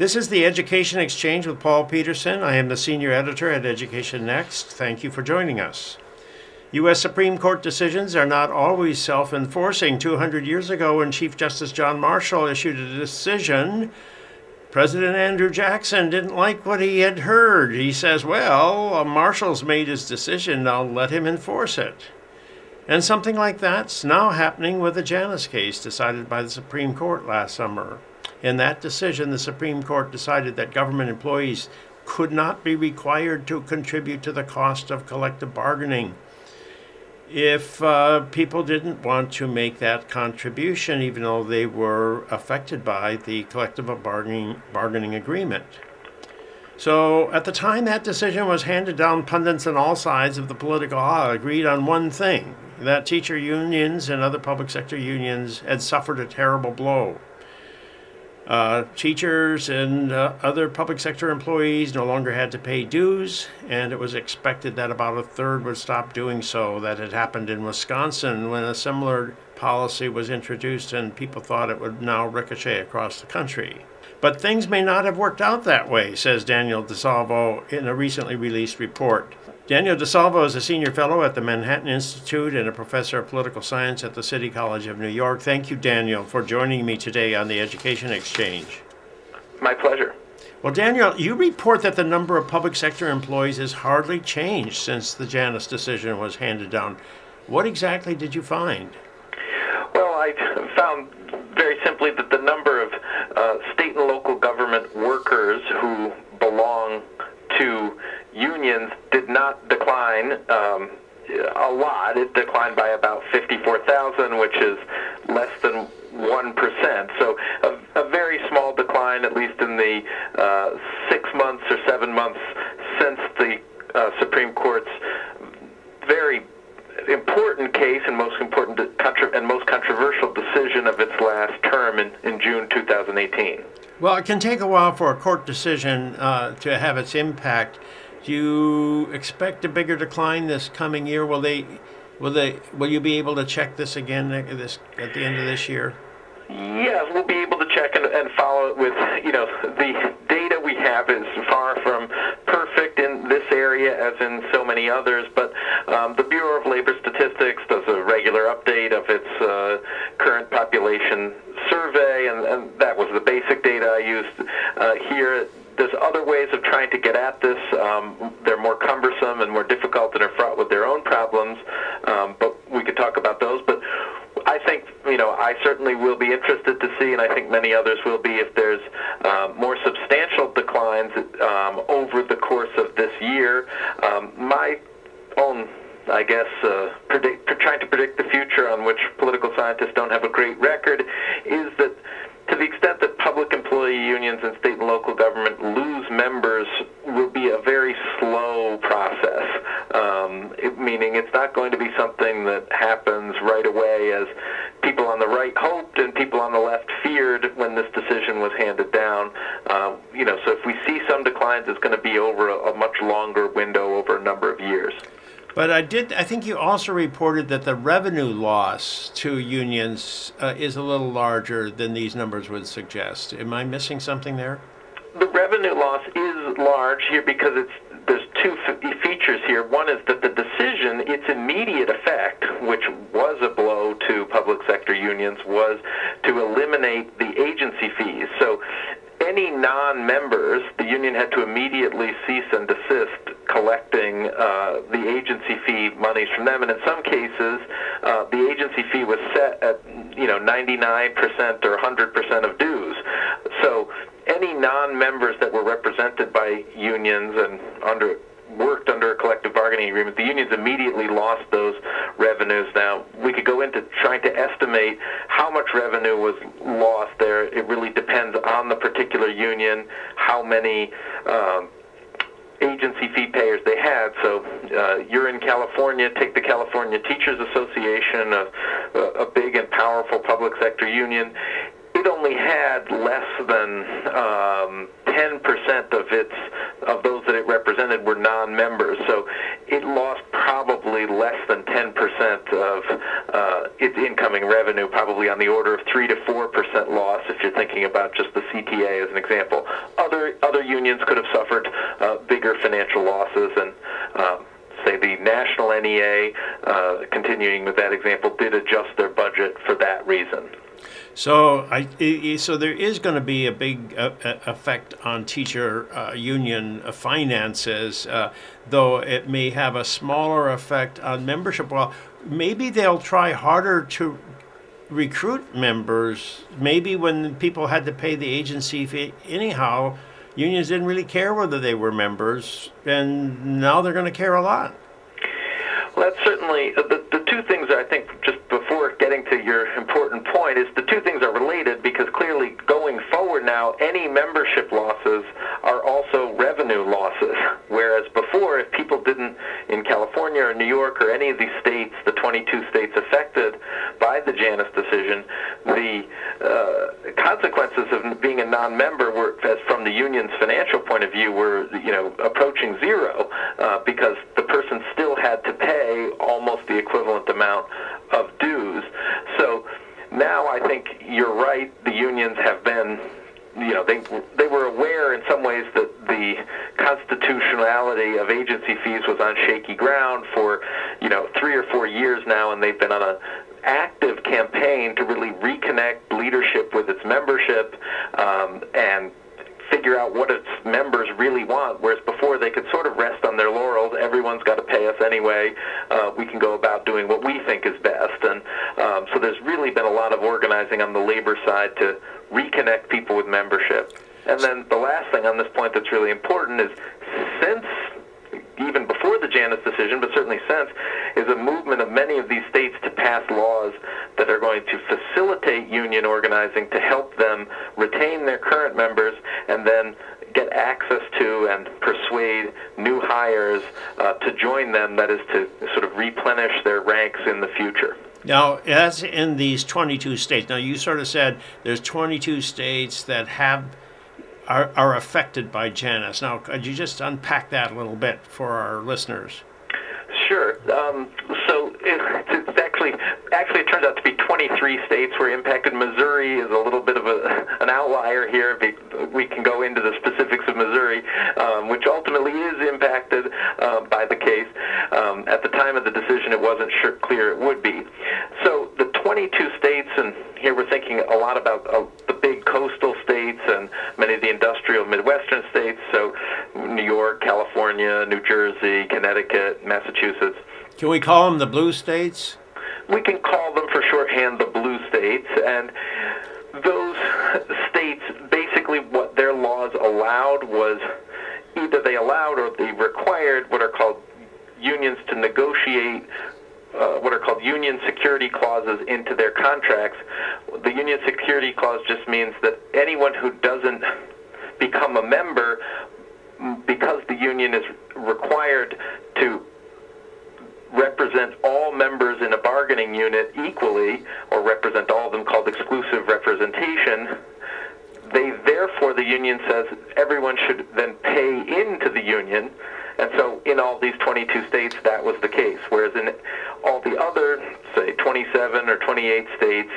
This is the Education Exchange with Paul Peterson. I am the senior editor at Education Next. Thank you for joining us. U.S. Supreme Court decisions are not always self enforcing. 200 years ago, when Chief Justice John Marshall issued a decision, President Andrew Jackson didn't like what he had heard. He says, Well, uh, Marshall's made his decision, I'll let him enforce it. And something like that's now happening with the Janus case decided by the Supreme Court last summer. In that decision, the Supreme Court decided that government employees could not be required to contribute to the cost of collective bargaining if uh, people didn't want to make that contribution, even though they were affected by the collective bargaining, bargaining agreement. So, at the time that decision was handed down, pundits on all sides of the political aisle agreed on one thing that teacher unions and other public sector unions had suffered a terrible blow. Uh, teachers and uh, other public sector employees no longer had to pay dues, and it was expected that about a third would stop doing so. That had happened in Wisconsin when a similar policy was introduced, and people thought it would now ricochet across the country. But things may not have worked out that way, says Daniel DiSalvo in a recently released report. Daniel DiSalvo is a senior fellow at the Manhattan Institute and a professor of political science at the City College of New York. Thank you, Daniel, for joining me today on the Education Exchange. My pleasure. Well, Daniel, you report that the number of public sector employees has hardly changed since the Janus decision was handed down. What exactly did you find? Well, I found very simply that the number of uh, state and local government workers who belong to unions not decline um, a lot. It declined by about 54,000, which is less than 1%. So a, a, very small decline, at least in the uh, six months or seven months since the uh, Supreme Court's very important case and most important and most controversial decision of its last term in, in June 2018. Well, it can take a while for a court decision uh, to have its impact. Do you expect a bigger decline this coming year? Will they, will they, will you be able to check this again this at the end of this year? Yes, we'll be able to check and, and follow it with, you know, the data we have is far from perfect in this area as in so many others, but um, the Bureau of Labor Statistics does a regular update of its uh, current population survey, and, and, that was the basic data I used uh, here there's other trying to get at this. Um, they're more cumbersome and more difficult and are fraught with their own problems, um, but we could talk about those. But I think, you know, I certainly will be interested to see, and I think many others will be, if there's uh, more substantial declines um, over the course of this year. Um, my own I guess, uh, predict, trying to predict the future on which political scientists don't have a great record, is that to the extent that public employee unions and state and local government lose members will be a very slow process, um, it, meaning it's not going to be something that happens right away as people on the right hoped and people on the left feared when this decision was handed down. Uh, you know, so if we see some declines, it's going to be over a, a much longer window over a number of years. But I did. I think you also reported that the revenue loss to unions uh, is a little larger than these numbers would suggest. Am I missing something there? The revenue loss is large here because it's two f- features here. One is that the decision, its immediate effect, which was a blow to public sector unions, was to eliminate the agency fees. So any non-members, the union had to immediately cease and desist collecting uh, the agency fee monies from them, and in some cases, uh, the agency fee was set at you know 99% or 100% of dues. So any non-members that were represented by unions and under worked under a collective bargaining the unions immediately lost those revenues. Now, we could go into trying to estimate how much revenue was lost there. It really depends on the particular union, how many. Um, agency fee payers they had. So uh, you're in California, take the California Teachers Association, a, a big and powerful public sector union it only had less than um, 10% of its of those that it represented were non-members. So it lost probably less than 10% of uh, its incoming revenue, probably on the order of three to four percent loss if you're thinking about just the CTA as an example. Other, other unions could have suffered uh, bigger financial losses and. Um, say the national NEA, uh, continuing with that example, did adjust their budget for that reason. So, I, so there is going to be a big uh, effect on teacher uh, union finances, uh, though it may have a smaller effect on membership. Well, maybe they'll try harder to recruit members. Maybe when people had to pay the agency fee anyhow, unions didn't really care whether they were members, and now they're going to care a lot. Well, that's certainly uh, the, the two things I think just before getting to your point is the two things are related because clearly going forward now any membership losses are also revenue losses. Whereas before if people didn't in California or New York or any of these states the 22 states affected by the Janus decision the uh, consequences of being a non-member were as from the union's financial point of view were you know approaching zero uh, because the person still had to pay almost the equivalent amount think you're right. The unions have been, you know, they they were aware in some ways that the constitutionality of agency fees was on shaky ground for, you know, three or four years now, and they've been on a active campaign to really reconnect leadership with its membership um, and figure out what its members really want. Whereas before they could sort of rest on their laurels. Everyone's got to pay us anyway. Uh, we can go about doing what we think is best. And um, so there's really been a lot of organizing on the labor side to reconnect people with membership. And then the last thing on this point that's really important is since even before the Janus decision, but certainly since, is a movement of many of these states pass laws that are going to facilitate union organizing to help them retain their current members and then get access to and persuade new hires uh, to join them, that is to sort of replenish their ranks in the future. Now, as in these 22 states, now you sort of said there's 22 states that have are, are affected by Janus. Now, could you just unpack that a little bit for our listeners? Sure. Um, so it, actually actually it turns out to be 23 states were impacted. Missouri is a little bit of a, an outlier here. We can go into the specifics of Missouri, um, which ultimately is impacted uh, by the case. Um, at the time of the decision, it wasn't sure, clear it would be. So the 22 states, and here we're thinking a lot about uh, the big coastal states and many of the industrial Midwestern states. So New York, California, New Jersey, Connecticut, Massachusetts. Can we call them the blue states? We can call them for shorthand the blue states, and those states basically what their laws allowed was either they allowed or they required what are called unions to negotiate uh, what are called union security clauses into their contracts. The union security clause just means that anyone who doesn't become a member, because the union is required to represent all members in a bargaining unit equally, or represent all of them called exclusive representation, they therefore, the union says, everyone should then pay into the union. And so in all these 22 states, that was the case. Whereas in all the other, say, 27 or 28 states,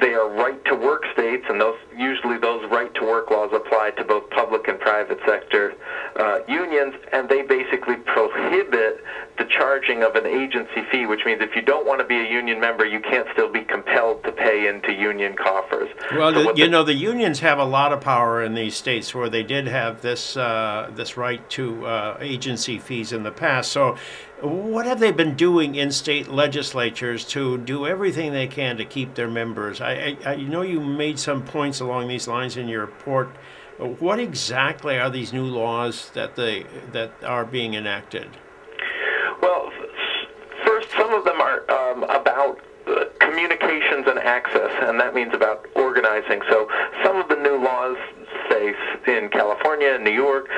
they are right to work states, and those usually those right to work laws apply to both public and private sector uh, unions, and they basically prohibit the charging of an agency fee, which means if you don't want to be a union member, you can't still be compelled to pay into union coffers. Well, so the, you the, know, the unions have a lot of power in these states where they did have this uh, this right to uh, agency fees in the past. So what have they been doing in state legislatures to do everything they can to keep their members? I, I, I know you made some points along these lines in your report. What exactly are these new laws that they that are being enacted? Well, first, some of them are um, about uh, communications and access, and that means about organizing. So some of the new laws, say in California and New York,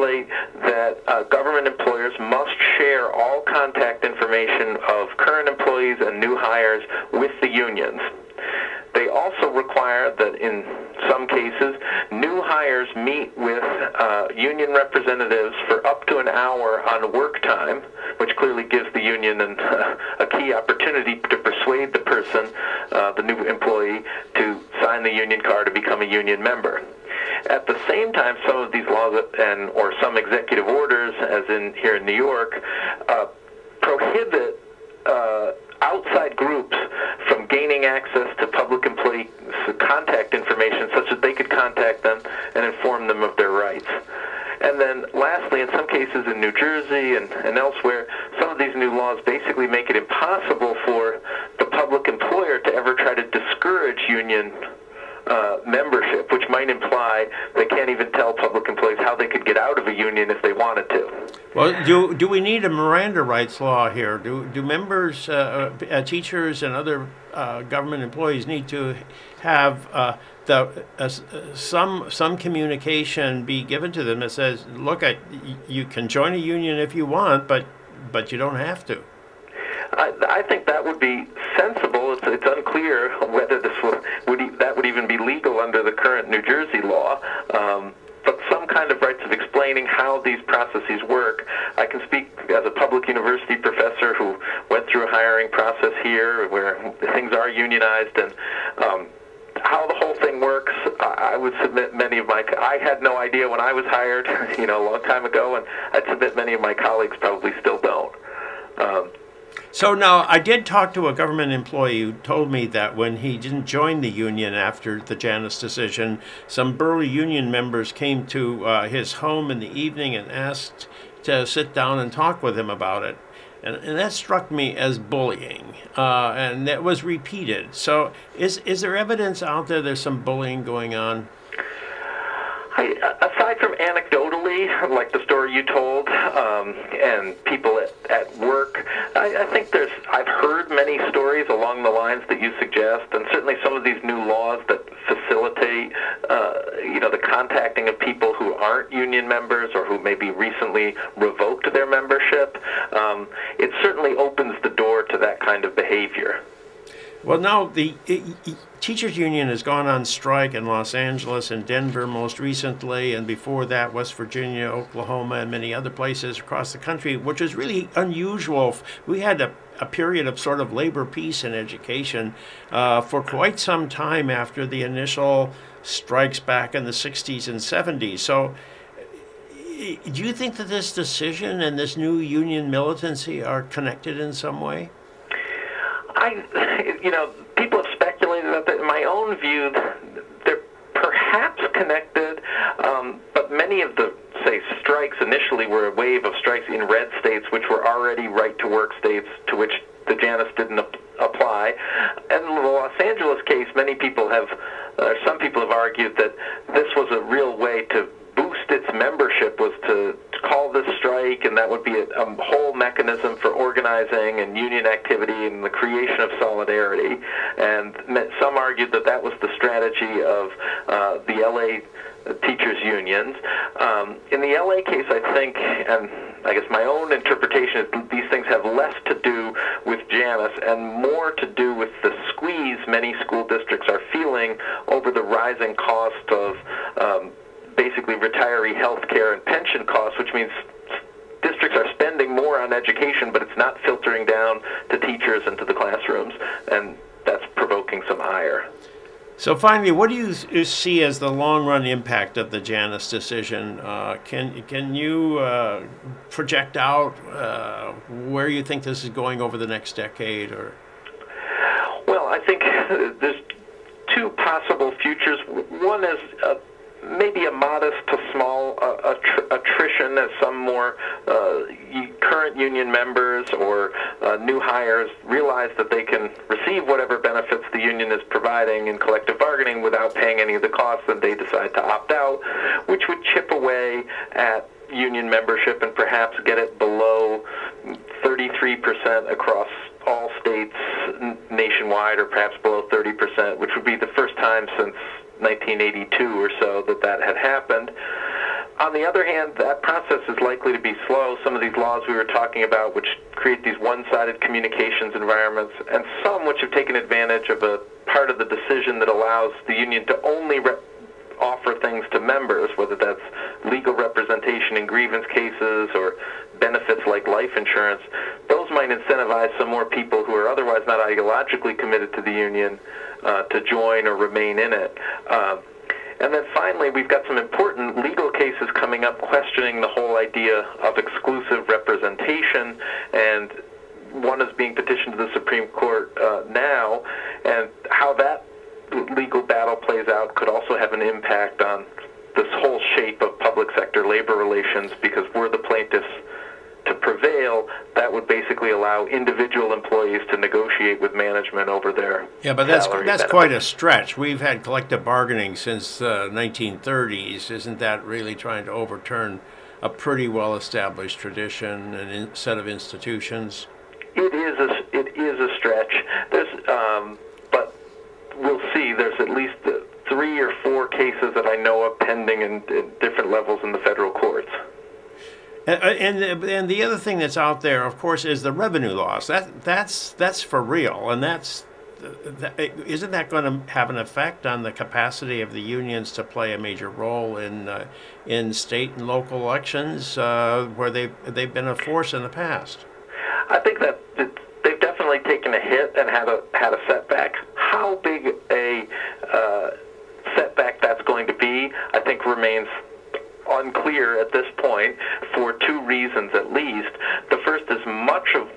stipulate that uh, government employers must share all contact information of current employees and new hires with the unions. They also require that in some cases, new hires meet with uh, union representatives for up to an hour on work time, which clearly gives the union an, uh, a key opportunity to persuade the person, uh, the new employee, to sign the union card to become a union member. At the same time, some of these laws and or some executive orders, as in here in New York, uh, prohibit uh, outside groups from gaining access to public employee contact information such that they could contact them and inform them of their rights. And then lastly, in some cases in New Jersey and, and elsewhere, some of these new laws basically make it impossible for the public employer to ever try to discourage union uh, membership, which might imply they can't even tell public employees how they could get out of a union if they wanted to. Well, do, do we need a Miranda rights law here? Do, do members, uh, uh, teachers, and other uh, government employees need to have uh, the, uh, some, some communication be given to them that says, look, I, you can join a union if you want, but, but you don't have to? I, I think that would be sensible. It's, it's unclear whether this would, would that would even be legal under the current New Jersey law. Um, but some kind of rights of explaining how these processes work. I can speak as a public university professor who went through a hiring process here where things are unionized and um, how the whole thing works, I would submit many of my. I had no idea when I was hired, you know, a long time ago, and I'd submit many of my colleagues probably still don't. Um, so now I did talk to a government employee who told me that when he didn't join the union after the Janus decision, some burly union members came to uh, his home in the evening and asked to sit down and talk with him about it. And, and that struck me as bullying, uh, and that was repeated. So, is is there evidence out there there's some bullying going on? Aside from anecdotally, like the story you told, um, and people at, at work, I, I think there's. I've heard many stories along the lines that you suggest, and certainly some of these new laws that facilitate, uh, you know, the contacting of people who aren't union members or who maybe recently revoked their membership. Um, it certainly opens the door to that kind of behavior. Well, now the it, it, teachers union has gone on strike in Los Angeles and Denver most recently, and before that, West Virginia, Oklahoma, and many other places across the country, which is really unusual. We had a, a period of sort of labor peace in education uh, for quite some time after the initial strikes back in the 60s and 70s. So. Do you think that this decision and this new union militancy are connected in some way? I, you know, people have speculated that. In my own view, they're perhaps connected, um, but many of the say strikes initially were a wave of strikes in red states, which were already right-to-work states, to which the Janus didn't ap- apply. And in the Los Angeles case, many people have, uh, some people have argued that this was a real way to boost its membership was to call this strike, and that would be a, a, whole mechanism for organizing and union activity and the creation of solidarity. And some argued that that was the strategy of uh, the LA teachers unions. Um, in the LA case, I think, and I guess my own interpretation is these things have less to do with Janus and more to do with the squeeze many school districts are feeling over the rising cost of um, basically retiree health care and pension costs, which means districts are spending more on education, but it's not filtering down to teachers and to the classrooms, and that's provoking some ire. So finally, what do you see as the long-run impact of the Janus decision? Uh, can can you uh, project out uh, where you think this is going over the next decade, or? Well, I think there's two possible futures. One is maybe a modest to small uh, attrition as some more uh, current union members or uh, new hires realize that they can receive whatever benefits the union is providing in collective bargaining without paying any of the costs, and they decide to opt out, which would chip away at union membership and perhaps get it below 33% across all states nationwide, or perhaps below 30%, which would be the first time since 1982 or so that that had happened. On the other hand, that process is likely to be slow. Some of these laws we were talking about, which create these one-sided communications environments, and some which have taken advantage of a part of the decision that allows the union to only re- offer things to members, whether that's legal representation in grievance cases or benefits like life insurance, those might incentivize some more people who are otherwise not ideologically committed to the union uh, to join or remain in it. Uh, And then finally, we've got some important legal cases coming up questioning the whole idea of exclusive representation and one is being petitioned to the Supreme Court uh, now, and how that legal battle plays out could also have an impact on this whole shape of public sector labor relations because we're the plaintiffs to prevail, that would basically allow individual employees to negotiate with management over their yeah. But that's that's benefits. quite a stretch. We've had collective bargaining since uh, 1930s. Isn't that really trying to overturn a pretty well-established tradition and in, set of institutions? It is a it is a stretch. There's um, but we'll see. There's at least three or four cases that I know of pending in, in different levels in the federal courts. And, and and the other thing that's out there, of course, is the revenue loss. That that's that's for real, and that's that, isn't that going to have an effect on the capacity of the unions to play a major role in uh, in state and local elections uh, where they they've been a force in the past? I think that that they've definitely taken a hit and had a had a setback. How big a uh, setback that's going to be, I think, remains unclear at this point for two reasons at least. The first is much of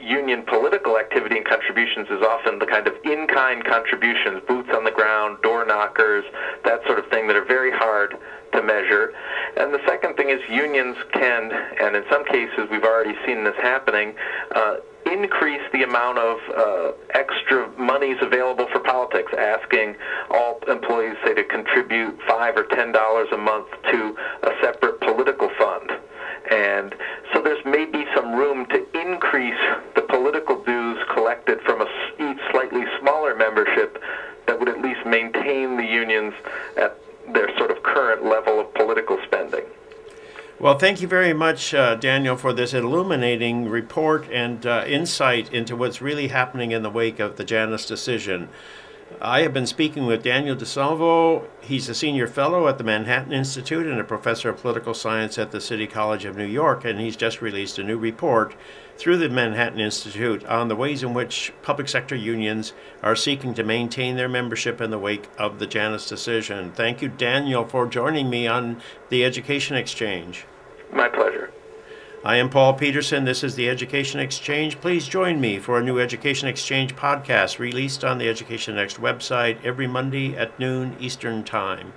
union political activity and contributions is often the kind of in-kind contributions, boots on the ground, door knockers, that sort of thing that are very hard to measure. And the second thing is unions can, and in some cases we've already seen this happening, uh, increase the amount of uh, extra monies available for politics, asking all employees, five or ten dollars a month to a separate political fund. And so there's maybe some room to increase the political dues collected from a each slightly smaller membership that would at least maintain the unions at their sort of current level of political spending. Well, thank you very much, uh, Daniel, for this illuminating report and uh, insight into what's really happening in the wake of the Janus decision. I have been speaking with Daniel DiSalvo. He's a senior fellow at the Manhattan Institute and a professor of political science at the City College of New York, and he's just released a new report through the Manhattan Institute on the ways in which public sector unions are seeking to maintain their membership in the wake of the Janus decision. Thank you, Daniel, for joining me on the Education Exchange. My pleasure. I am Paul Peterson. This is the Education Exchange. Please join me for a new Education Exchange podcast released on the Education Next website every Monday at noon Eastern Time.